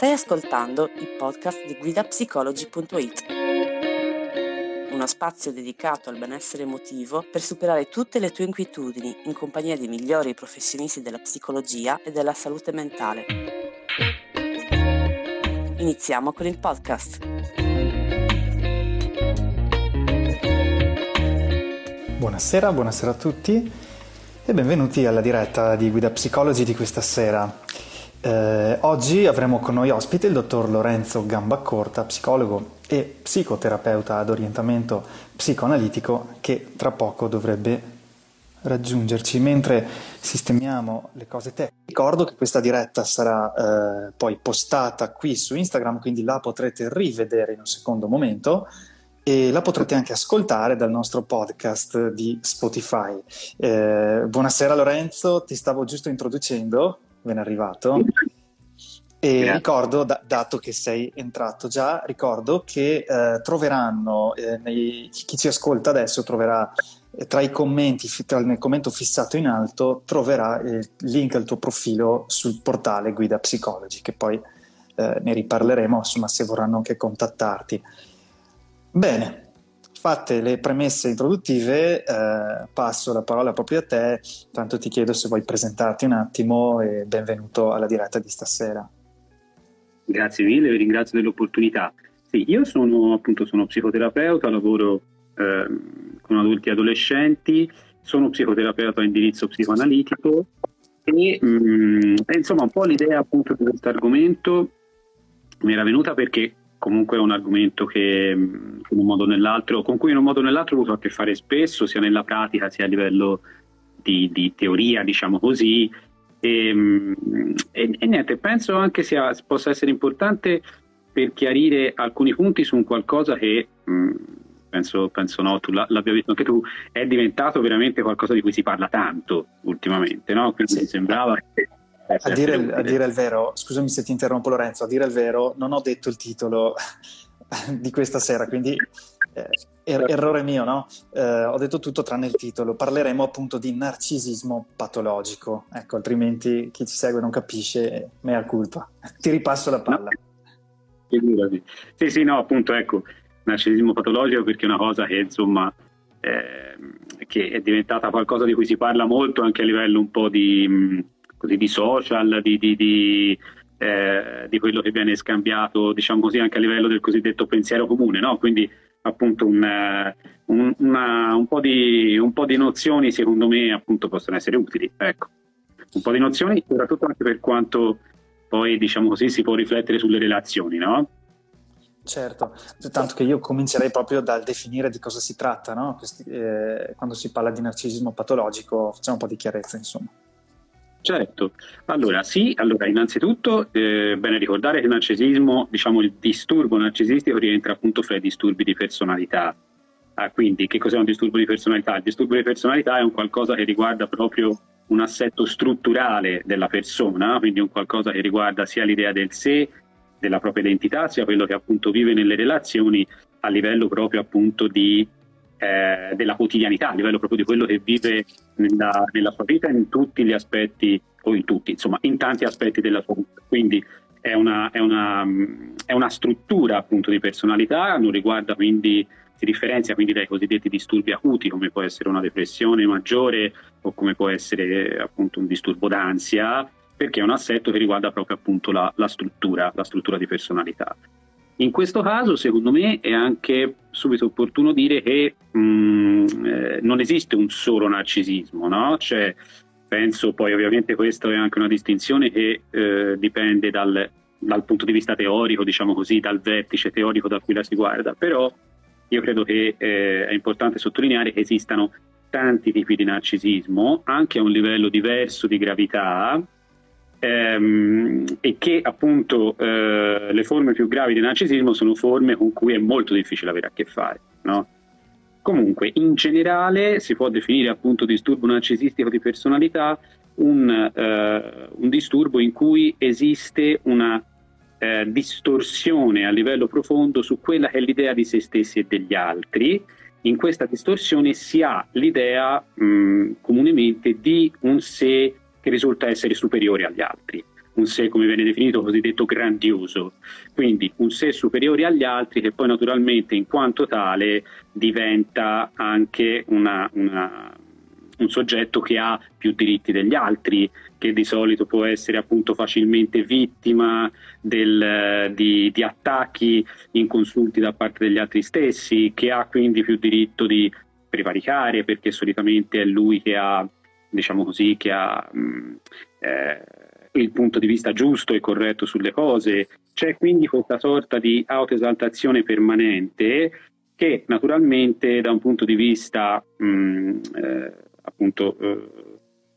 Stai ascoltando il podcast di guidapsicology.it, uno spazio dedicato al benessere emotivo per superare tutte le tue inquietudini in compagnia dei migliori professionisti della psicologia e della salute mentale. Iniziamo con il podcast. Buonasera, buonasera a tutti e benvenuti alla diretta di Guida Psicology di questa sera. Eh, oggi avremo con noi ospite il dottor Lorenzo Gambacorta, psicologo e psicoterapeuta ad orientamento psicoanalitico, che tra poco dovrebbe raggiungerci mentre sistemiamo le cose tecniche. Ricordo che questa diretta sarà eh, poi postata qui su Instagram, quindi la potrete rivedere in un secondo momento e la potrete anche ascoltare dal nostro podcast di Spotify. Eh, buonasera Lorenzo, ti stavo giusto introducendo ben arrivato. E Grazie. ricordo, da, dato che sei entrato già, ricordo che eh, troveranno, eh, nei, chi ci ascolta adesso troverà eh, tra i commenti, tra, nel commento fissato in alto, troverà il link al tuo profilo sul portale Guida Psicologi, che poi eh, ne riparleremo, insomma, se vorranno anche contattarti. Bene, fatte le premesse introduttive, eh, passo la parola proprio a te, tanto ti chiedo se vuoi presentarti un attimo e benvenuto alla diretta di stasera. Grazie mille, vi ringrazio dell'opportunità. Sì, io sono appunto sono psicoterapeuta, lavoro eh, con adulti e adolescenti, sono psicoterapeuta a indirizzo psicoanalitico e, mh, mm, insomma un po' l'idea appunto di questo argomento mi era venuta perché comunque è un argomento che in un modo o nell'altro, con cui in un modo o nell'altro ho avuto a che fare spesso, sia nella pratica sia a livello di, di teoria, diciamo così. E, e, e, niente, penso anche sia, possa essere importante per chiarire alcuni punti su un qualcosa che mh, penso, penso no, tu l'abbia visto anche tu, è diventato veramente qualcosa di cui si parla tanto ultimamente, no? Quindi sì. sembrava che a dire, il, a dire, il, vero, scusami se ti interrompo Lorenzo, a dire il vero non ho detto il titolo di questa sera, quindi eh, er- errore mio, no? Eh, ho detto tutto tranne il titolo. Parleremo appunto di narcisismo patologico, ecco, altrimenti chi ci segue non capisce, mea culpa. Ti ripasso la palla. No. Sì, sì, no, appunto, ecco, narcisismo patologico perché è una cosa che insomma... Eh, che è diventata qualcosa di cui si parla molto anche a livello un po' di, così, di social, di, di, di, eh, di, quello che viene scambiato, diciamo così, anche a livello del cosiddetto pensiero comune, no? Quindi appunto un, eh, un, una, un, po di, un, po di, nozioni secondo me appunto possono essere utili, ecco. Un po' di nozioni, soprattutto anche per quanto poi diciamo così si può riflettere sulle relazioni, no? Certo, tanto che io comincerei proprio dal definire di cosa si tratta, no? Questi, eh, quando si parla di narcisismo patologico, facciamo un po' di chiarezza, insomma. Certo, allora sì, allora innanzitutto eh, bene ricordare che il narcisismo, diciamo il disturbo narcisistico rientra appunto fra i disturbi di personalità. Ah, quindi che cos'è un disturbo di personalità? Il disturbo di personalità è un qualcosa che riguarda proprio un assetto strutturale della persona, quindi un qualcosa che riguarda sia l'idea del sé, della propria identità, sia quello che appunto vive nelle relazioni a livello proprio appunto di eh, della quotidianità, a livello proprio di quello che vive nella, nella, sua vita in tutti gli aspetti, o in tutti, insomma, in tanti aspetti della sua vita. Quindi è una, è una, è una struttura appunto di personalità, non riguarda quindi, si differenzia quindi dai cosiddetti disturbi acuti, come può essere una depressione maggiore o come può essere appunto un disturbo d'ansia, perché è un assetto che riguarda proprio appunto la, la struttura, la struttura di personalità. In questo caso, secondo me, è anche subito opportuno dire che mh, mm, eh, non esiste un solo narcisismo, no? Cioè, penso poi ovviamente questa è anche una distinzione che eh, dipende dal, dal, punto di vista teorico, diciamo così, dal vertice teorico da cui la si guarda, però io credo che eh, è importante sottolineare che esistano tanti tipi di narcisismo, anche a un livello diverso di gravità, ehm, e che appunto eh, le forme più gravi di narcisismo sono forme con cui è molto difficile avere a che fare. No? Comunque, in generale si può definire appunto disturbo narcisistico di personalità un, eh, un disturbo in cui esiste una eh, distorsione a livello profondo su quella che è l'idea di se stessi e degli altri. In questa distorsione si ha l'idea mh, comunemente di un sé che risulta essere superiore agli altri, un sé come viene definito cosiddetto grandioso, quindi un sé superiore agli altri che poi naturalmente in quanto tale diventa anche una, una, un soggetto che ha più diritti degli altri, che di solito può essere appunto facilmente vittima del, di, di attacchi inconsulti da parte degli altri stessi, che ha quindi più diritto di prevaricare perché solitamente è lui che ha, diciamo così, che ha mm, eh, il punto di vista giusto e corretto sulle cose. C'è quindi questa sorta di autoesaltazione permanente che naturalmente da un punto di vista mh, mm, eh, appunto eh,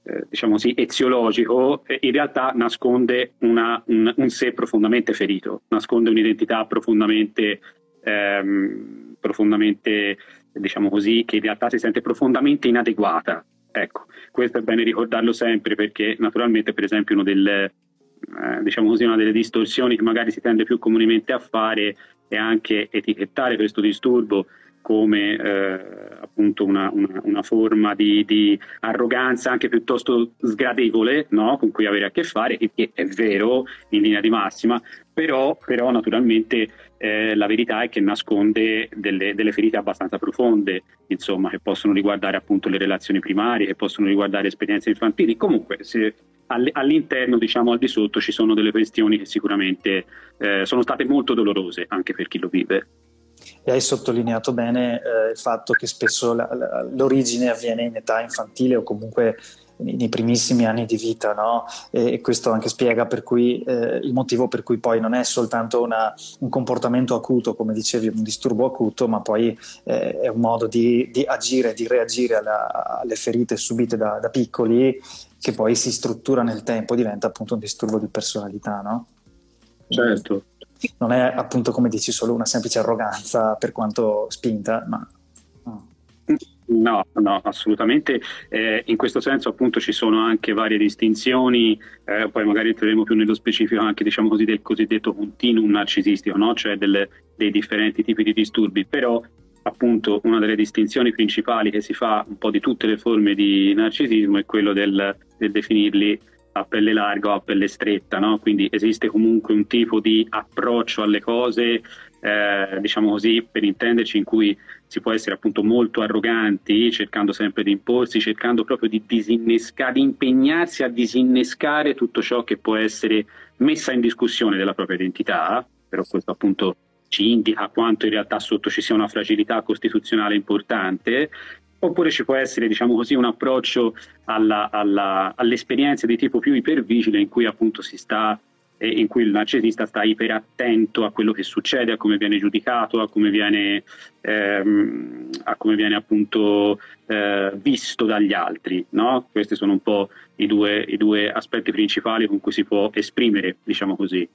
eh, diciamo così, eziologico, in realtà nasconde una, un, un, sé profondamente ferito, nasconde un'identità profondamente, ehm, profondamente, diciamo così, che in realtà si sente profondamente inadeguata. Ecco, questo è bene ricordarlo sempre perché naturalmente, per esempio, delle, eh, diciamo così, una delle distorsioni che magari si tende più comunemente a fare è anche etichettare questo disturbo come eh, appunto una, una, una forma di, di, arroganza anche piuttosto sgradevole no? con cui avere a che fare, che è vero in linea di massima, però, però naturalmente eh, la verità è che nasconde delle, delle, ferite abbastanza profonde, insomma, che possono riguardare appunto le relazioni primarie, che possono riguardare esperienze infantili. Comunque, se, all'interno, diciamo al di sotto, ci sono delle questioni che sicuramente eh, sono state molto dolorose anche per chi lo vive. E hai sottolineato bene eh, il fatto che spesso la, la, l'origine avviene in età infantile o comunque nei primissimi anni di vita, no? e, questo anche spiega per cui, eh, il motivo per cui poi non è soltanto una, un comportamento acuto, come dicevi, un disturbo acuto, ma poi eh, è un modo di, di agire, di reagire alla, alle ferite subite da, da, piccoli che poi si struttura nel tempo, diventa appunto un disturbo di personalità. No? Certo, non è appunto come dici solo una semplice arroganza per quanto spinta, ma... No, no, assolutamente. Eh, in questo senso appunto ci sono anche varie distinzioni, eh, poi magari entreremo più nello specifico anche diciamo così del cosiddetto continuum narcisistico, no? cioè delle, dei differenti tipi di disturbi, però appunto una delle distinzioni principali che si fa un po' di tutte le forme di narcisismo è quello del, del definirli a pelle larga o a pelle stretta, no? quindi esiste comunque un tipo di approccio alle cose, eh, diciamo così, per intenderci, in cui si può essere appunto molto arroganti, cercando sempre di imporsi, cercando proprio di disinnescare, di impegnarsi a disinnescare tutto ciò che può essere messa in discussione della propria identità, però questo appunto ci indica quanto in realtà sotto ci sia una fragilità costituzionale importante, oppure ci può essere diciamo così, un approccio alla, alla, all'esperienza di tipo più ipervigile in cui appunto si sta eh, in cui il narcisista sta iperattento a quello che succede, a come viene giudicato, a come viene, ehm, a come viene appunto eh, visto dagli altri. No? Questi sono un po' i due, i due aspetti principali con cui si può esprimere, diciamo così.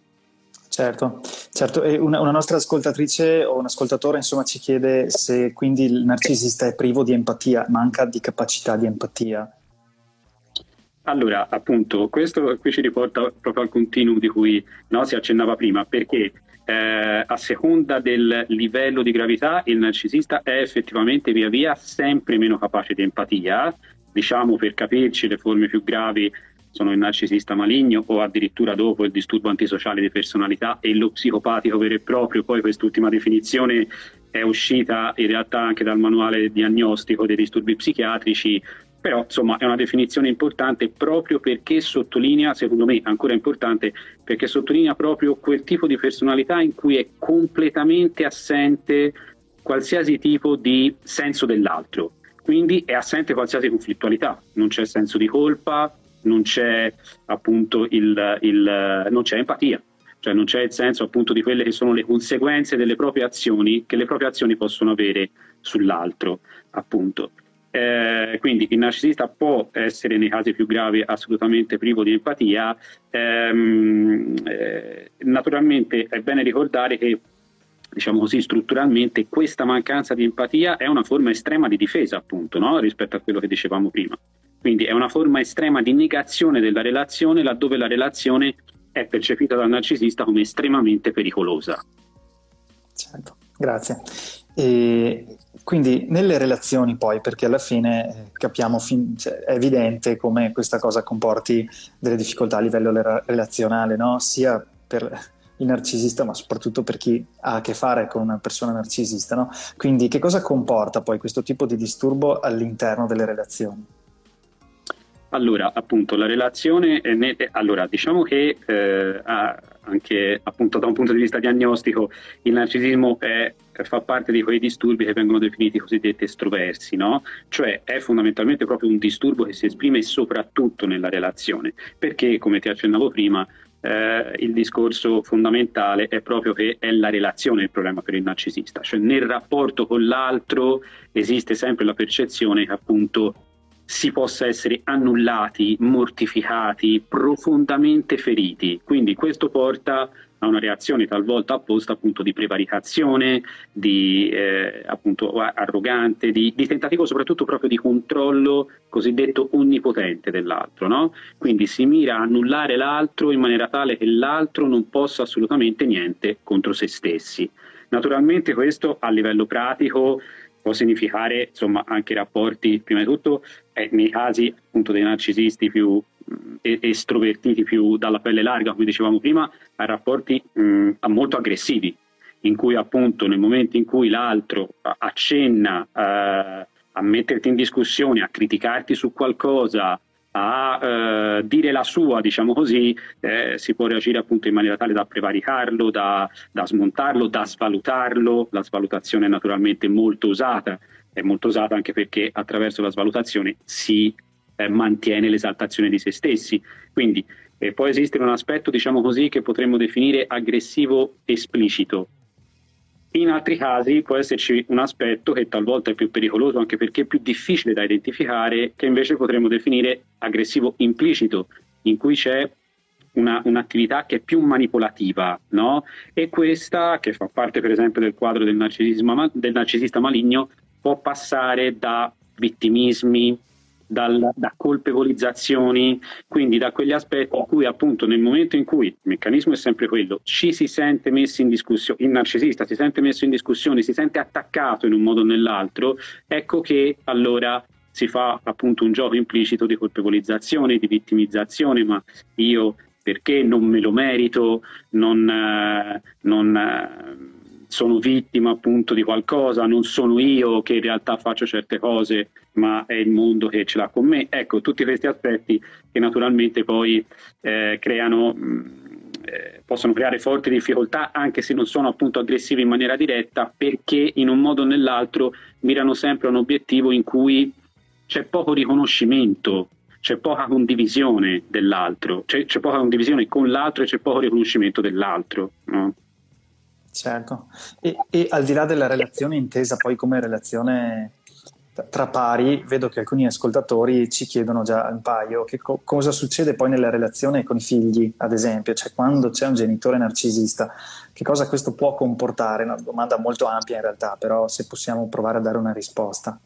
Certo, certo. Una, una, nostra ascoltatrice o un ascoltatore insomma, ci chiede se quindi il narcisista è privo di empatia, manca di capacità di empatia. Allora, appunto, questo qui ci riporta proprio al continuum di cui no, si accennava prima, perché eh, a seconda del livello di gravità il narcisista è effettivamente via via sempre meno capace di empatia. Diciamo per capirci, le forme più gravi sono il narcisista maligno o addirittura dopo il disturbo antisociale di personalità e lo psicopatico vero e proprio. Poi quest'ultima definizione è uscita in realtà anche dal manuale diagnostico dei disturbi psichiatrici, però insomma è una definizione importante proprio perché sottolinea, secondo me ancora importante, perché sottolinea proprio quel tipo di personalità in cui è completamente assente qualsiasi tipo di senso dell'altro. Quindi è assente qualsiasi conflittualità, non c'è senso di colpa, non c'è appunto il, il, non c'è empatia, cioè non c'è il senso appunto di quelle che sono le conseguenze delle proprie azioni che le proprie azioni possono avere sull'altro, appunto. Eh, quindi il narcisista può essere nei casi più gravi assolutamente privo di empatia. Ehm, eh, naturalmente è bene ricordare che diciamo così, strutturalmente questa mancanza di empatia è una forma estrema di difesa, appunto, no? rispetto a quello che dicevamo prima. Quindi è una forma estrema di negazione della relazione laddove la relazione è percepita dal narcisista come estremamente pericolosa. Certo, grazie. E Quindi nelle relazioni poi, perché alla fine eh, capiamo, cioè, è evidente come questa cosa comporti delle difficoltà a livello relazionale, no? sia per il narcisista, ma soprattutto per chi ha a che fare con una persona narcisista. No? Quindi che cosa comporta poi questo tipo di disturbo all'interno delle relazioni? Allora, appunto, la relazione, è ne- allora, diciamo che eh, anche appunto da un punto di vista diagnostico il narcisismo è, fa parte di quei disturbi che vengono definiti cosiddetti estroversi, no? Cioè è fondamentalmente proprio un disturbo che si esprime soprattutto nella relazione, perché come ti accennavo prima, eh, il discorso fondamentale è proprio che è la relazione il problema per il narcisista, cioè nel rapporto con l'altro esiste sempre la percezione che appunto si possa essere annullati, mortificati, profondamente feriti. Quindi questo porta a una reazione talvolta apposta appunto di prevaricazione, di eh, appunto arrogante, di, di, tentativo soprattutto proprio di controllo cosiddetto onnipotente dell'altro. No? Quindi si mira a annullare l'altro in maniera tale che l'altro non possa assolutamente niente contro se stessi. Naturalmente questo a livello pratico può significare insomma anche rapporti, prima di tutto eh, nei casi appunto dei narcisisti più estrovertiti, più dalla pelle larga, come dicevamo prima, a rapporti mh, molto aggressivi, in cui appunto nel momento in cui l'altro accenna eh, a metterti in discussione, a criticarti su qualcosa, a eh, dire la sua, diciamo così, eh, si può reagire appunto in maniera tale da prevaricarlo, da, da, smontarlo, da svalutarlo. La svalutazione è naturalmente molto usata, è molto usata anche perché attraverso la svalutazione si eh, mantiene l'esaltazione di se stessi. Quindi eh, può esistere un aspetto, diciamo così, che potremmo definire aggressivo esplicito, in altri casi può esserci un aspetto che talvolta è più pericoloso anche perché è più difficile da identificare, che invece potremmo definire aggressivo implicito, in cui c'è una, un'attività che è più manipolativa, no? E questa, che fa parte per esempio del quadro del, del narcisista maligno, può passare da vittimismi, dal, da colpevolizzazioni, quindi da quegli aspetti in cui appunto nel momento in cui il meccanismo è sempre quello, ci si sente messo in discussione, il narcisista si sente messo in discussione, si sente attaccato in un modo o nell'altro, ecco che allora si fa appunto un gioco implicito di colpevolizzazione, di vittimizzazione, ma io perché non me lo merito, non, eh, non eh, sono vittima appunto di qualcosa, non sono io che in realtà faccio certe cose, ma è il mondo che ce l'ha con me. Ecco, tutti questi aspetti che naturalmente poi eh, creano, mm, eh, possono creare forti difficoltà, anche se non sono appunto aggressivi in maniera diretta, perché in un modo o nell'altro mirano sempre a un obiettivo in cui c'è poco riconoscimimento c'è poca condivisione dell'altro, c'è, c'è, poca condivisione con l'altro e c'è poco riconoscimento dell'altro. No? Certo, e, e, al di là della relazione intesa poi come relazione tra pari, vedo che alcuni ascoltatori ci chiedono già un paio che co- cosa succede poi nella relazione con i figli, ad esempio, cioè quando c'è un genitore narcisista, che cosa questo può comportare? Una domanda molto ampia in realtà, però se possiamo provare a dare una risposta.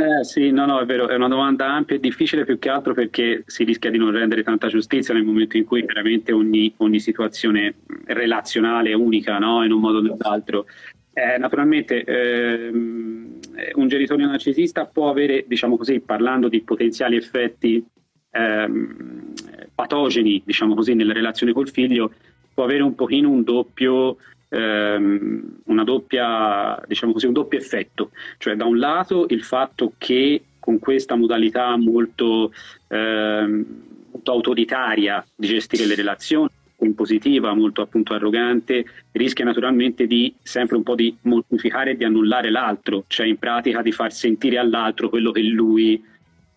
Eh, sì, no, no, è vero, è una domanda ampia e difficile più che altro perché si rischia di non rendere tanta giustizia nel momento in cui veramente ogni, ogni situazione relazionale è unica, no? in un modo o nell'altro. Eh, naturalmente ehm, un genitore narcisista può avere, diciamo così, parlando di potenziali effetti ehm, patogeni, diciamo così, nella relazione col figlio, può avere un pochino un doppio ehm, una doppia, diciamo così, un doppio effetto, cioè da un lato il fatto che con questa modalità molto, ehm, molto autoritaria di gestire le relazioni, impositiva, molto appunto arrogante, rischia naturalmente di sempre un po' di mortificare e di annullare l'altro, cioè in pratica di far sentire all'altro quello che lui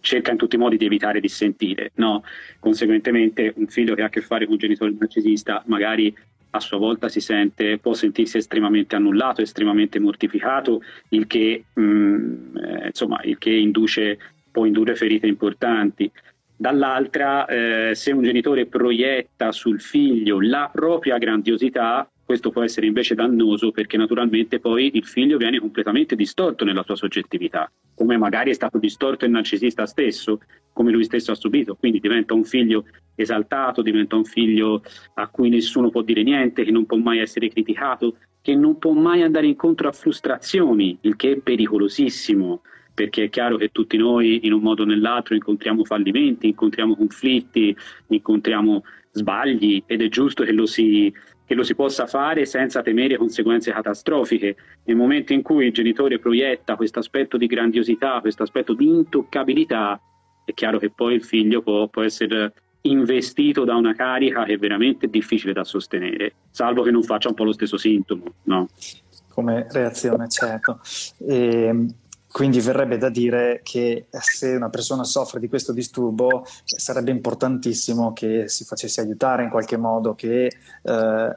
cerca in tutti i modi di evitare di sentire. No? Conseguentemente un figlio che ha a che fare con un genitore narcisista magari a sua volta si sente, può sentirsi estremamente annullato, estremamente mortificato, il che, mh, mm, eh, insomma, il che induce, può indurre ferite importanti. Dall'altra, eh, se un genitore proietta sul figlio la propria grandiosità, questo può essere invece dannoso perché naturalmente poi il figlio viene completamente distorto nella sua soggettività, come magari è stato distorto il narcisista stesso, come lui stesso ha subito, quindi diventa un figlio esaltato, diventa un figlio a cui nessuno può dire niente, che non può mai essere criticato, che non può mai andare incontro a frustrazioni, il che è pericolosissimo perché è chiaro che tutti noi in un modo o nell'altro incontriamo fallimenti, incontriamo conflitti, incontriamo sbagli ed è giusto che lo si, che lo si possa fare senza temere conseguenze catastrofiche. Nel momento in cui il genitore proietta questo aspetto di grandiosità, questo aspetto di intoccabilità, è chiaro che poi il figlio può, può essere investito da una carica che è veramente difficile da sostenere, salvo che non faccia un po' lo stesso sintomo. No? Come reazione, certo. E, ehm, quindi verrebbe da dire che se una persona soffre di questo disturbo sarebbe importantissimo che si facesse aiutare in qualche modo, che eh,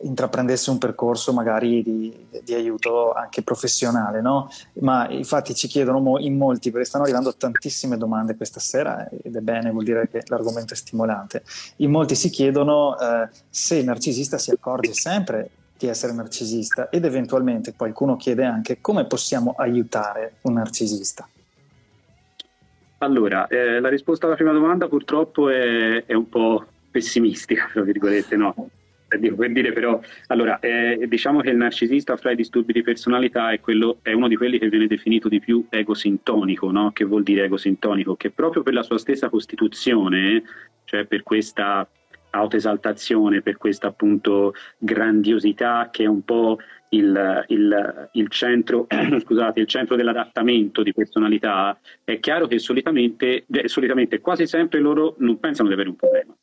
intraprendesse un percorso magari di, di aiuto anche professionale, no? Ma infatti ci chiedono in molti, perché stanno arrivando tantissime domande questa sera ed è bene, vuol dire che l'argomento è stimolante. In molti si chiedono eh, se il narcisista si accorge sempre di essere narcisista ed eventualmente qualcuno chiede anche come possiamo aiutare un narcisista. Allora, eh, la risposta alla prima domanda purtroppo è, è un po' pessimistica, tra virgolette, no? Dico, per dire però, allora, eh, diciamo che il narcisista fra i disturbi di personalità è, quello, è, uno di quelli che viene definito di più egosintonico, no? Che vuol dire egosintonico? Che proprio per la sua stessa costituzione, cioè per questa autoesaltazione, per questa appunto grandiosità che è un po' il, il, il, centro, scusate, il centro dell'adattamento di personalità, è chiaro che solitamente, solitamente quasi sempre loro non pensano di avere un problema.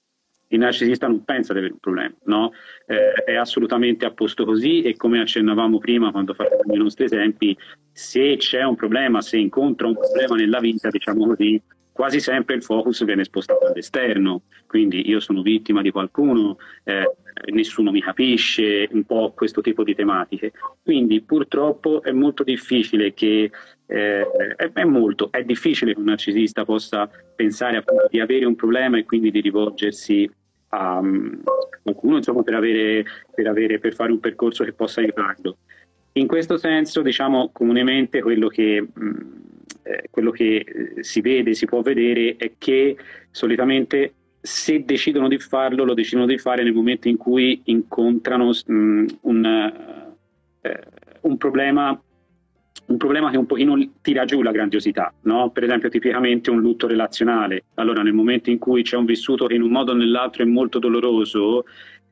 Il narcisista non pensa di avere un problema, no? eh, è assolutamente a posto così e come accennavamo prima quando facevamo i nostri esempi, se c'è un problema, se incontra un problema nella vita, diciamo così, quasi sempre il focus viene spostato all'esterno, quindi io sono vittima di qualcuno, eh, nessuno mi capisce, un po' questo tipo di tematiche. Quindi purtroppo è molto difficile che eh, è, molto, è difficile che un narcisista possa pensare appunto di avere un problema e quindi di rivolgersi a um, qualcuno insomma, per, avere, per, avere, per fare un percorso che possa aiutarlo. In questo senso, diciamo comunemente quello che mh, mm, eh, quello che eh, si vede, si può vedere è che solitamente se decidono di farlo, lo decidono di fare nel momento in cui incontrano mh, un, eh, un, problema, un, problema, che un pochino tira giù la grandiosità, no? per esempio tipicamente un lutto relazionale. Allora nel momento in cui c'è un vissuto che in un modo o nell'altro è molto doloroso,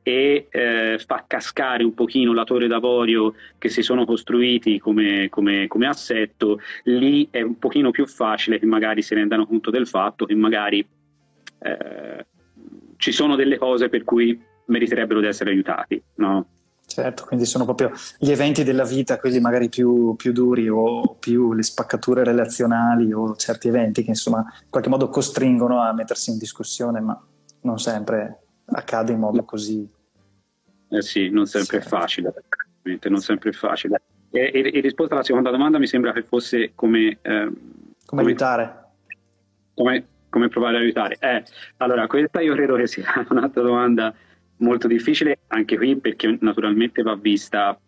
e eh, fa cascare un pochino la torre d'avorio che si sono costruiti come, come, come, assetto, lì è un pochino più facile che magari si rendano conto del fatto che magari eh, ci sono delle cose per cui meriterebbero di essere aiutati. No? Certo, quindi sono proprio gli eventi della vita, quelli magari più, più, duri o più le spaccature relazionali o certi eventi che insomma in qualche modo costringono a mettersi in discussione, ma non sempre accade in modo così eh sì, non sempre sì. è facile, non sempre è facile. E, e, e, risposta alla seconda domanda mi sembra che fosse come... Eh, come, aiutare. Come, come, provare ad aiutare. Eh, allora, questa io credo che sia un'altra domanda molto difficile, anche qui perché naturalmente va vista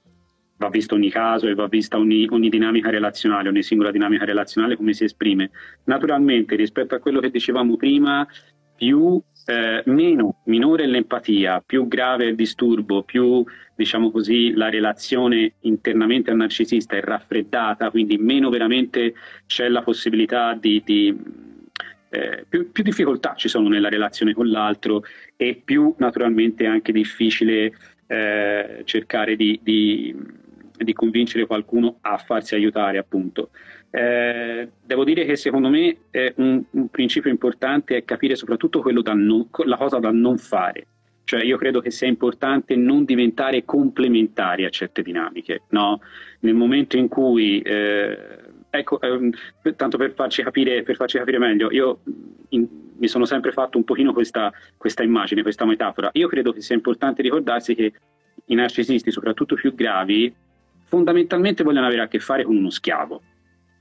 va visto ogni caso e va vista ogni, ogni, dinamica relazionale, ogni singola dinamica relazionale come si esprime. Naturalmente rispetto a quello che dicevamo prima, più eh, meno, minore l'empatia, più grave il disturbo, più diciamo così, la relazione internamente al narcisista è raffreddata, quindi meno veramente c'è la possibilità di, di eh, più, più, difficoltà ci sono nella relazione con l'altro e più naturalmente è anche difficile eh, cercare di, di, di convincere qualcuno a farsi aiutare appunto. Eh, devo dire che secondo me un, un, principio importante è capire soprattutto non, la cosa da non fare. Cioè io credo che sia importante non diventare complementari a certe dinamiche. No? Nel momento in cui, eh, ecco, eh, tanto per farci, capire, per farci capire meglio, io in, mi sono sempre fatto un pochino questa, questa immagine, questa metafora. Io credo che sia importante ricordarsi che i narcisisti, soprattutto più gravi, fondamentalmente vogliono avere a che fare con uno schiavo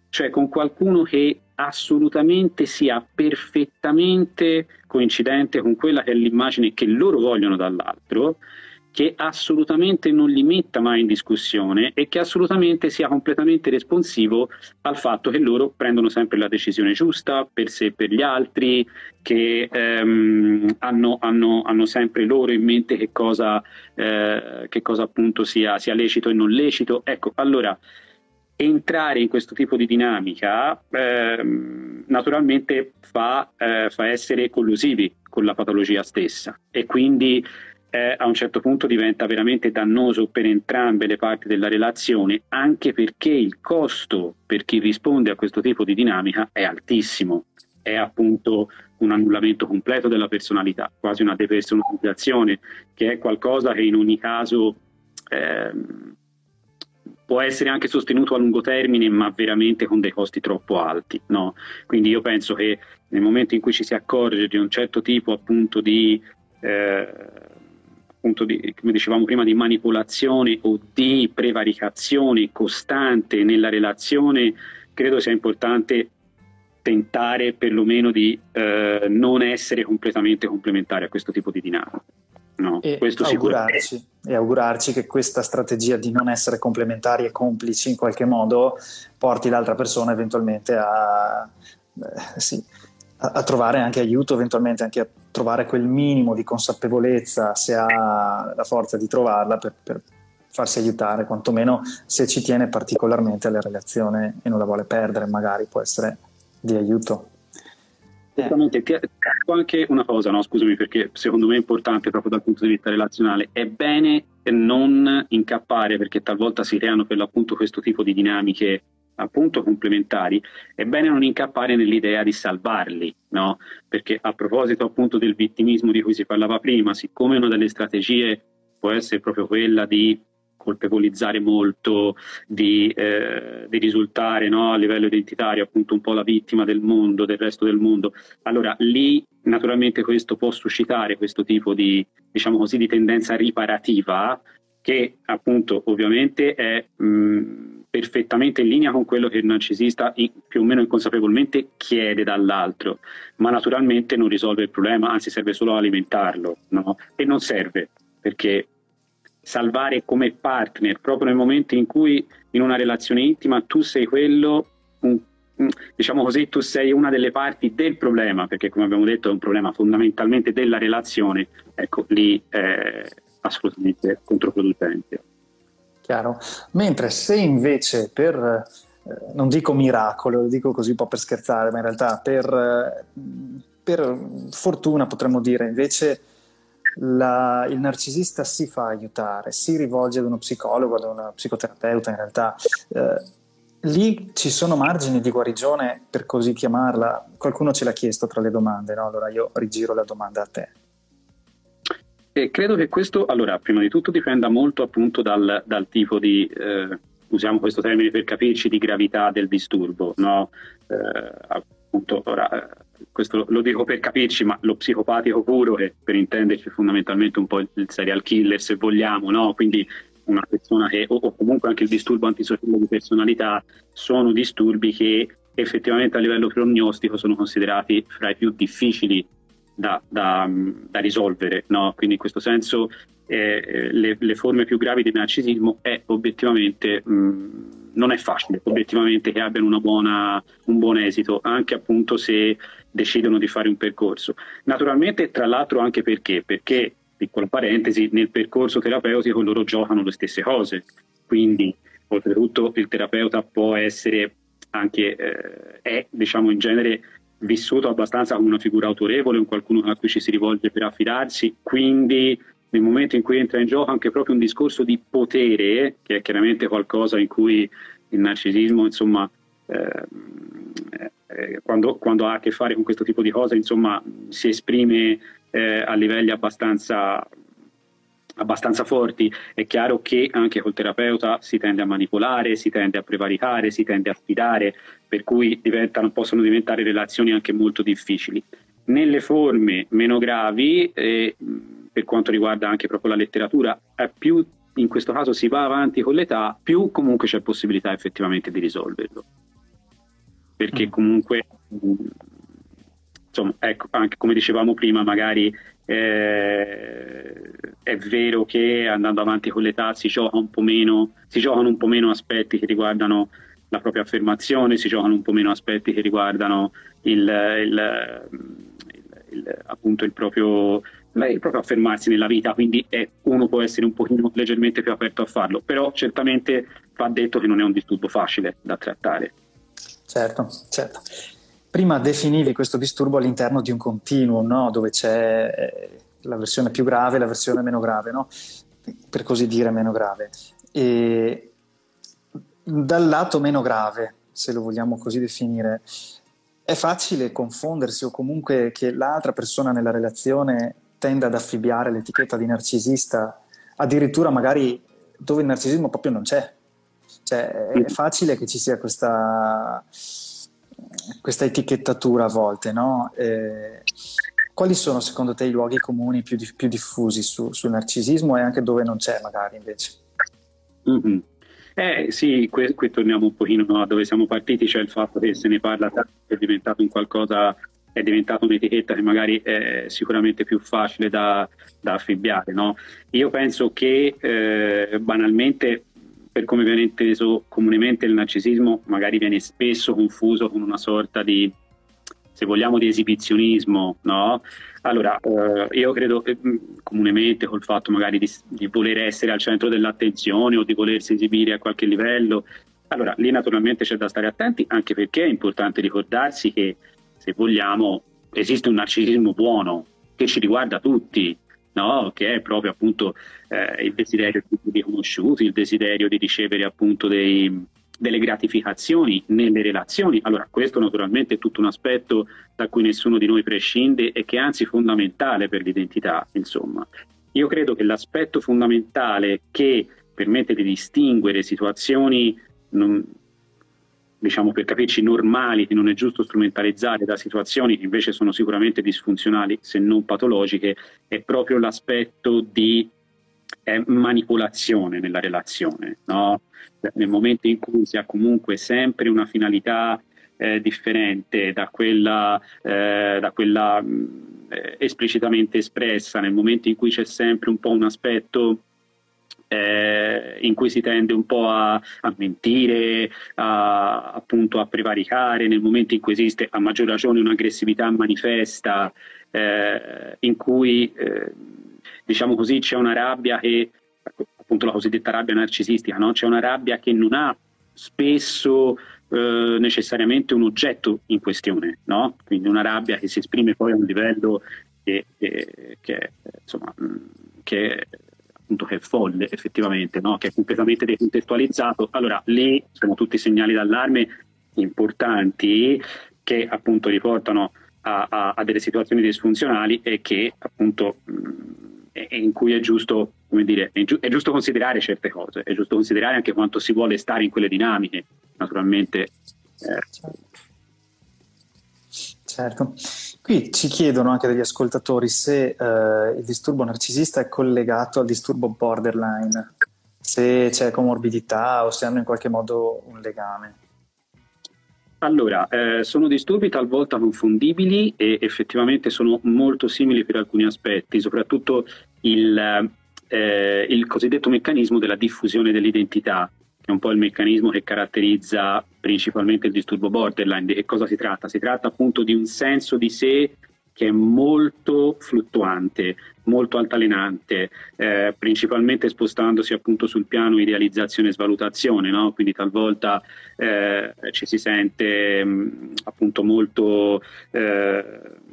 cioè con qualcuno che assolutamente sia perfettamente coincidente con quella che è l'immagine che loro vogliono dall'altro che assolutamente non li metta mai in discussione e che assolutamente sia completamente responsivo al fatto che loro prendono sempre la decisione giusta per sé e per gli altri, che ehm, hanno, hanno, hanno, sempre loro in mente che cosa, eh, che cosa appunto sia, sia lecito e non lecito. Ecco, allora entrare in questo tipo di dinamica ehm, naturalmente fa, eh, fa, essere collusivi con la patologia stessa. E quindi eh, a un certo punto diventa veramente dannoso per entrambe le parti della relazione anche perché il costo per chi risponde a questo tipo di dinamica è altissimo. È appunto un annullamento completo della personalità, quasi una depersonalizzazione, che è qualcosa che in ogni caso ehm, può essere anche sostenuto a lungo termine, ma veramente con dei costi troppo alti. No? Quindi io penso che nel momento in cui ci si accorge di un certo tipo appunto di, eh, appunto di come dicevamo prima, di manipolazione o di prevaricazione costante nella relazione, credo sia importante tentare perlomeno di eh, non essere completamente complementari a questo tipo di dinamica. No, e, augurarci, e augurarci che questa strategia di non essere complementari e complici in qualche modo porti l'altra persona eventualmente a, eh, sì, a, a, trovare anche aiuto, eventualmente anche a trovare quel minimo di consapevolezza se ha la forza di trovarla per, per farsi aiutare, quantomeno se ci tiene particolarmente alla relazione e non la vuole perdere, magari può essere di aiuto. Esattamente, ti dico anche una cosa, no? scusami, perché secondo me è importante proprio dal punto di vista relazionale. È bene non incappare, perché talvolta si creano per l'appunto questo tipo di dinamiche appunto complementari, è bene non incappare nell'idea di salvarli, no? Perché a proposito appunto del vittimismo di cui si parlava prima, siccome una delle strategie può essere proprio quella di colpevolizzare molto, di, eh, di risultare no, a livello identitario appunto un po' la vittima del mondo, del resto del mondo. Allora lì naturalmente questo può suscitare questo tipo di, diciamo così, di tendenza riparativa che appunto ovviamente è mh, perfettamente in linea con quello che il narcisista più o meno inconsapevolmente chiede dall'altro, ma naturalmente non risolve il problema, anzi serve solo a alimentarlo, no? E non serve, perché salvare come partner proprio nel momento in cui in una relazione intima tu sei quello, diciamo così, tu sei una delle parti del problema, perché come abbiamo detto è un problema fondamentalmente della relazione, ecco lì è assolutamente controproducente. Chiaro. Mentre se invece per, eh, non dico miracolo, lo dico così un po' per scherzare, ma in realtà per, eh, per fortuna potremmo dire invece la, il narcisista si fa aiutare, si rivolge ad uno psicologo, ad uno psicoterapeuta in realtà. Eh, lì ci sono margini di guarigione, per così chiamarla. Qualcuno ce l'ha chiesto tra le domande, no? allora io rigiro la domanda a te. E credo che questo, allora, prima di tutto dipenda molto appunto dal, dal tipo di, eh, usiamo questo termine per capirci, di gravità del disturbo, no? Eh, appunto, ora, questo lo dico per capirci, ma lo psicopatico puro, che per intenderci fondamentalmente un po' il serial killer se vogliamo, no? quindi una persona che, o, comunque anche il disturbo antisociale di personalità, sono disturbi che effettivamente a livello prognostico sono considerati fra i più difficili da, da, da risolvere. No? Quindi in questo senso eh, le, le, forme più gravi di narcisismo è obiettivamente... Mh, non è facile obiettivamente che abbiano buona, un buon esito, anche appunto se decidono di fare un percorso. Naturalmente, tra l'altro, anche perché, perché piccola parentesi, nel percorso terapeutico loro giocano le stesse cose, quindi oltretutto il terapeuta può essere anche, eh, è diciamo in genere vissuto abbastanza come una figura autorevole, un qualcuno a cui ci si rivolge per affidarsi, quindi nel momento in cui entra in gioco anche proprio un discorso di potere, che è chiaramente qualcosa in cui il narcisismo, insomma, eh, eh, quando, quando, ha a che fare con questo tipo di cose, insomma, si esprime eh, a livelli abbastanza, abbastanza forti. È chiaro che anche col terapeuta si tende a manipolare, si tende a prevaricare, si tende a sfidare, per cui possono diventare relazioni anche molto difficili. Nelle forme meno gravi, eh, per quanto riguarda anche proprio la letteratura, più in questo caso si va avanti con l'età, più comunque c'è possibilità effettivamente di risolverlo. Perché mm. comunque insomma, ecco, anche come dicevamo prima, magari eh, è vero che andando avanti con l'età si, gioca un po meno, si giocano un po' meno aspetti che riguardano la propria affermazione, si giocano un po' meno aspetti che riguardano il, il, il, il appunto il proprio, il proprio, affermarsi nella vita, quindi è, uno può essere un pochino leggermente più aperto a farlo, però certamente va detto che non è un disturbo facile da trattare. Certo, certo. Prima definivi questo disturbo all'interno di un continuum, no? dove c'è eh, la versione più grave e la versione meno grave, no? per così dire meno grave. E dal lato meno grave, se lo vogliamo così definire, è facile confondersi o comunque che l'altra persona nella relazione tenda ad affibbiare l'etichetta di narcisista, addirittura magari dove il narcisismo proprio non c'è. Cioè, è facile che ci sia questa questa etichettatura a volte, no? Eh, quali sono secondo te i luoghi comuni più, più diffusi su, sul narcisismo e anche dove non c'è magari invece? Mm-hmm. Eh sì, qui, qui, torniamo un pochino a dove siamo partiti, cioè il fatto che se ne parla tanto, è diventato un qualcosa, è diventata un'etichetta che magari è sicuramente più facile da, da affibbiare. No? Io penso che eh, banalmente per come viene inteso comunemente il narcisismo, magari viene spesso confuso con una sorta di, se vogliamo, di esibizionismo, no? Allora, eh, io credo che mm, comunemente col fatto magari di, di, voler essere al centro dell'attenzione o di volersi esibire a qualche livello, allora lì naturalmente c'è da stare attenti, anche perché è importante ricordarsi che, se vogliamo, esiste un narcisismo buono che ci riguarda tutti, no? che è proprio appunto eh, il desiderio di riconosciuti, il desiderio di ricevere appunto dei, delle gratificazioni nelle relazioni. Allora, questo naturalmente è tutto un aspetto da cui nessuno di noi prescinde e che è anzi fondamentale per l'identità, insomma. Io credo che l'aspetto fondamentale che permette di distinguere situazioni non, diciamo per capirci, normali, che non è giusto strumentalizzare da situazioni che invece sono sicuramente disfunzionali, se non patologiche, è proprio l'aspetto di eh, manipolazione nella relazione. No? Nel momento in cui si ha comunque sempre una finalità eh, differente da quella, eh, da quella mh, eh, esplicitamente espressa, nel momento in cui c'è sempre un po' un aspetto eh, in cui si tende un po' a, a mentire, a, appunto a prevaricare, nel momento in cui esiste a maggior ragione un'aggressività manifesta, eh, in cui eh, diciamo così c'è una rabbia che appunto la cosiddetta rabbia narcisistica, no? c'è una rabbia che non ha spesso eh, necessariamente un oggetto in questione, no? quindi una rabbia che si esprime poi a un livello che, che, che insomma, che appunto che è folle effettivamente, no? che è completamente decontestualizzato, allora lì sono tutti segnali d'allarme importanti che appunto riportano a, a, a delle situazioni disfunzionali e che appunto mh, in cui è giusto, come dire, è, giu- è giusto considerare certe cose, è giusto considerare anche quanto si vuole stare in quelle dinamiche, naturalmente. Eh. Certo. Qui ci chiedono anche degli ascoltatori se eh, il disturbo narcisista è collegato al disturbo borderline, se c'è comorbidità o se hanno in qualche modo un legame. Allora, eh, sono disturbi talvolta confondibili e effettivamente sono molto simili per alcuni aspetti, soprattutto il, eh, il cosiddetto meccanismo della diffusione dell'identità è un po' il meccanismo che caratterizza principalmente il disturbo borderline. Di che cosa si tratta? Si tratta appunto di un senso di sé che è molto fluttuante, molto altalenante, eh, principalmente spostandosi appunto sul piano idealizzazione e svalutazione, no? quindi talvolta eh, ci si sente mh, mm, appunto molto... Eh,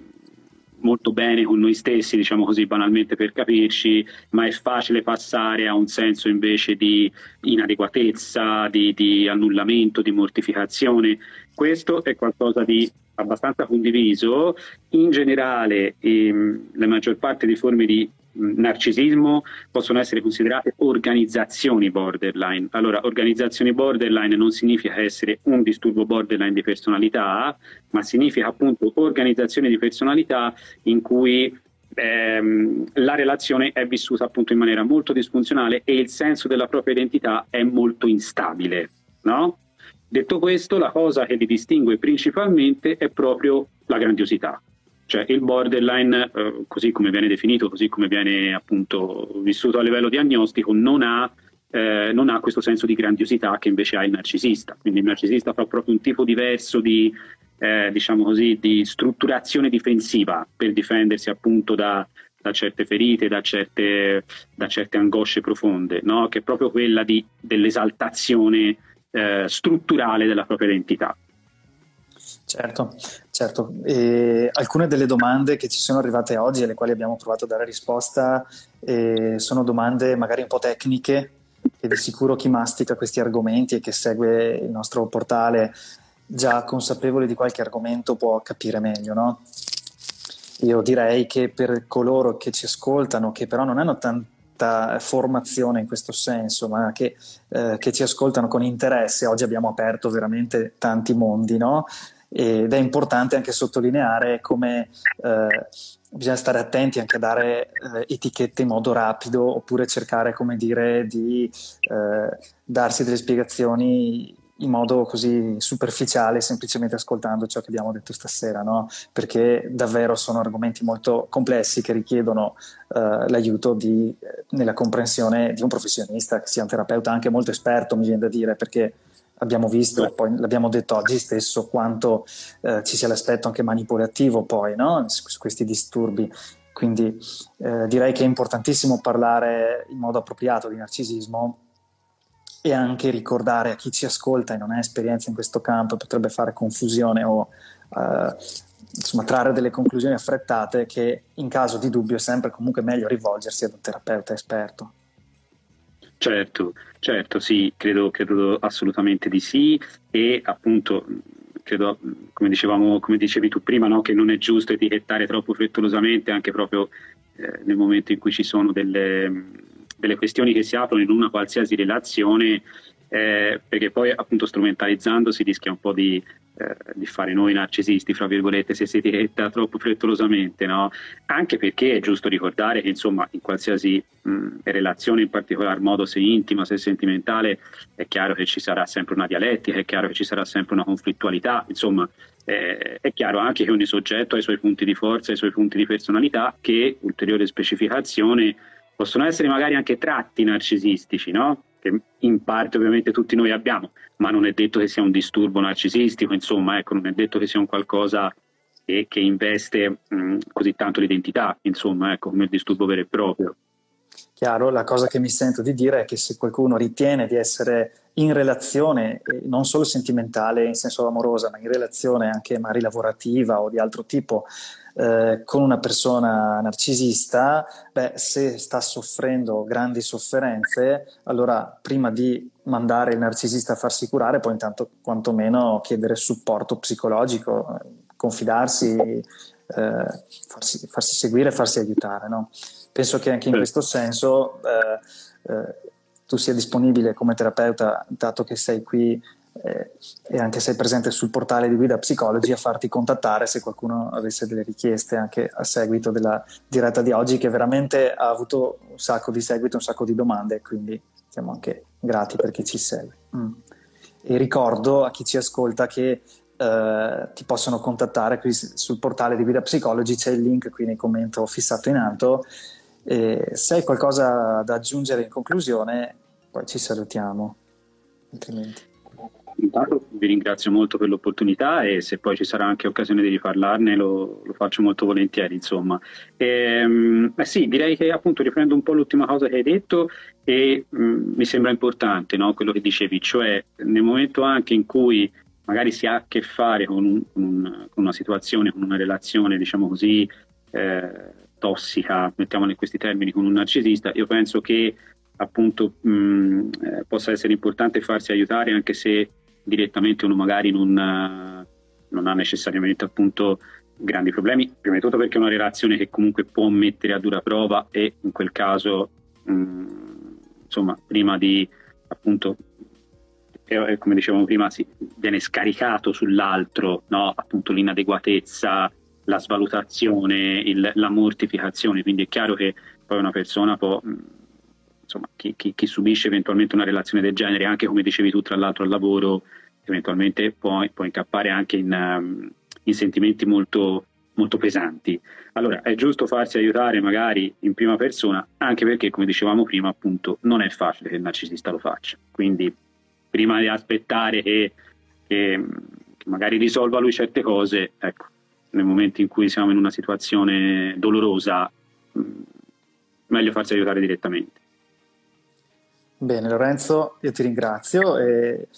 molto bene con noi stessi, diciamo così banalmente per capirci, ma è facile passare a un senso invece di inadeguatezza, di, di annullamento, di mortificazione. Questo è qualcosa di abbastanza condiviso. In generale, ehm, la maggior parte di forme di narcisismo possono essere considerate organizzazioni borderline. Allora, organizzazioni borderline non significa essere un disturbo borderline di personalità, ma significa appunto organizzazione di personalità in cui ehm, la relazione è vissuta appunto in maniera molto disfunzionale e il senso della propria identità è molto instabile. No? Detto questo, la cosa che li distingue principalmente è proprio la grandiosità Cioè il borderline, eh, così come viene definito, così come viene appunto vissuto a livello diagnostico, non ha, eh, non ha questo senso di grandiosità che invece ha il narcisista. Quindi il narcisista fa proprio un tipo diverso di, eh, diciamo così, di strutturazione difensiva per difendersi appunto da, da certe ferite, da certe, da certe angosce profonde, no? che è proprio quella di, dell'esaltazione eh, strutturale della propria identità. Certo, certo. E alcune delle domande che ci sono arrivate oggi, alle quali abbiamo provato a dare risposta, eh, sono domande magari un po' tecniche e di sicuro chi mastica questi argomenti e che segue il nostro portale già consapevole di qualche argomento può capire meglio, no? Io direi che per coloro che ci ascoltano, che però non hanno tanta formazione in questo senso, ma che, eh, che ci ascoltano con interesse, oggi abbiamo aperto veramente tanti mondi, no? Ed è importante anche sottolineare come eh, bisogna stare attenti anche a dare eh, etichette in modo rapido oppure cercare, come dire, di eh, darsi delle spiegazioni in modo così superficiale, semplicemente ascoltando ciò che abbiamo detto stasera, no? perché davvero sono argomenti molto complessi che richiedono uh, l'aiuto di, nella comprensione di un professionista, che sia un terapeuta anche molto esperto, mi viene da dire, perché abbiamo visto, e poi l'abbiamo detto oggi stesso, quanto uh, ci sia l'aspetto anche manipolativo poi no? su, su questi disturbi. Quindi eh, direi che è importantissimo parlare in modo appropriato di narcisismo e anche ricordare a chi ci ascolta e non ha esperienza in questo campo potrebbe fare confusione o uh, insomma, trarre delle conclusioni affrettate che in caso di dubbio è sempre comunque meglio rivolgersi ad un terapeuta esperto. Certo, certo, sì, credo, credo assolutamente di sì. E appunto credo, come, dicevamo, come dicevi tu prima, no, che non è giusto etichettare troppo frettolosamente anche proprio eh, nel momento in cui ci sono delle delle questioni che si aprono in una qualsiasi relazione, eh, perché poi appunto strumentalizzando si rischia un po' di, eh, di, fare noi narcisisti, fra virgolette, se si etichetta troppo frettolosamente, no? Anche perché è giusto ricordare che insomma in qualsiasi mh, relazione, in particolar modo se intima, se sentimentale, è chiaro che ci sarà sempre una dialettica, è chiaro che ci sarà sempre una conflittualità, insomma eh, è chiaro anche che ogni soggetto ha i suoi punti di forza, i suoi punti di personalità che ulteriore specificazione possono essere magari anche tratti narcisistici, no? In parte ovviamente tutti noi abbiamo, ma non è detto che sia un disturbo narcisistico, insomma, ecco, non è detto che sia un qualcosa che, che investe mh, così tanto l'identità, insomma, ecco, come il disturbo vero e proprio. Chiaro, la cosa che mi sento di dire è che se qualcuno ritiene di essere in relazione, eh, non solo sentimentale in senso amorosa, ma in relazione anche magari lavorativa o di altro tipo, eh, con una persona narcisista, beh, se sta soffrendo grandi sofferenze, allora prima di mandare il narcisista a farsi curare, poi intanto quantomeno chiedere supporto psicologico, confidarsi, eh, farsi, farsi, seguire, farsi aiutare. No? Penso che anche in questo senso eh, eh, tu sia disponibile come terapeuta, dato che sei qui eh, e anche sei presente sul portale di Guida Psicologi a farti contattare se qualcuno avesse delle richieste anche a seguito della diretta di oggi che veramente ha avuto un sacco di seguito, un sacco di domande quindi siamo anche grati per chi ci segue. Mm. E ricordo a chi ci ascolta che eh, ti possono contattare qui sul portale di Guida Psicologi, c'è il link qui nel commento fissato in alto. E se hai qualcosa da aggiungere in conclusione, poi ci salutiamo. Altrimenti. Intanto vi ringrazio molto per l'opportunità e se poi ci sarà anche occasione di riparlarne lo, lo faccio molto volentieri. Insomma. E, ehm, eh sì, direi che appunto riprendo un po' l'ultima cosa che hai detto e mh, mm, mi sembra importante no? quello che dicevi, cioè nel momento anche in cui magari si ha a che fare con, un, con, un, con una situazione, con una relazione, diciamo così, eh, tossica, mettiamola in questi termini, con un narcisista, io penso che appunto mh, eh, possa essere importante farsi aiutare anche se direttamente uno magari non, eh, non ha necessariamente appunto grandi problemi, prima di tutto perché è una relazione che comunque può mettere a dura prova e in quel caso mh, insomma prima di appunto eh, come dicevamo prima si viene scaricato sull'altro no? appunto l'inadeguatezza la svalutazione il, la mortificazione quindi è chiaro che poi una persona può insomma, chi, chi, chi, subisce eventualmente una relazione del genere, anche come dicevi tu, tra l'altro al lavoro, eventualmente può, può incappare anche in, um, in sentimenti molto molto pesanti. Allora è giusto farsi aiutare magari in prima persona, anche perché, come dicevamo prima, appunto, non è facile che il narcisista lo faccia. Quindi prima di aspettare che, che, che magari risolva lui certe cose, ecco, nel momento in cui siamo in una situazione dolorosa, meglio farsi aiutare direttamente. Bene Lorenzo, io ti ringrazio. E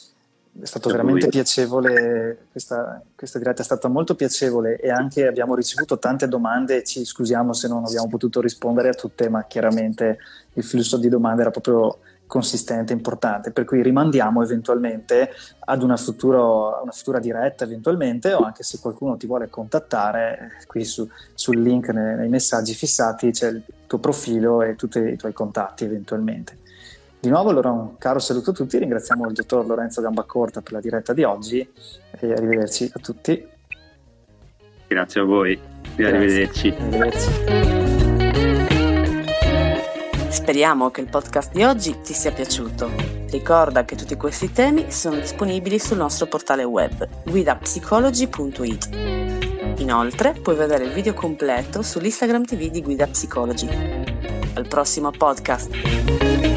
è stato veramente piacevole, questa, questa, diretta è stata molto piacevole e anche abbiamo ricevuto tante domande, ci scusiamo se non abbiamo potuto rispondere a tutte, ma chiaramente il flusso di domande era proprio consistente, importante, per cui rimandiamo eventualmente ad una, futuro, una futura diretta eventualmente o anche se qualcuno ti vuole contattare, qui su, sul link nei, nei messaggi fissati c'è il tuo profilo e tutti i tuoi contatti eventualmente. Di nuovo allora un caro saluto a tutti, ringraziamo il dottor Lorenzo Gambacorta per la diretta di oggi e arrivederci a tutti. Grazie a voi e arrivederci. arrivederci. Speriamo che il podcast di oggi ti sia piaciuto. Ricorda che tutti questi temi sono disponibili sul nostro portale web guidapsicology.it. Inoltre puoi vedere il video completo sull'Instagram TV di Guida Psicology. Al prossimo podcast!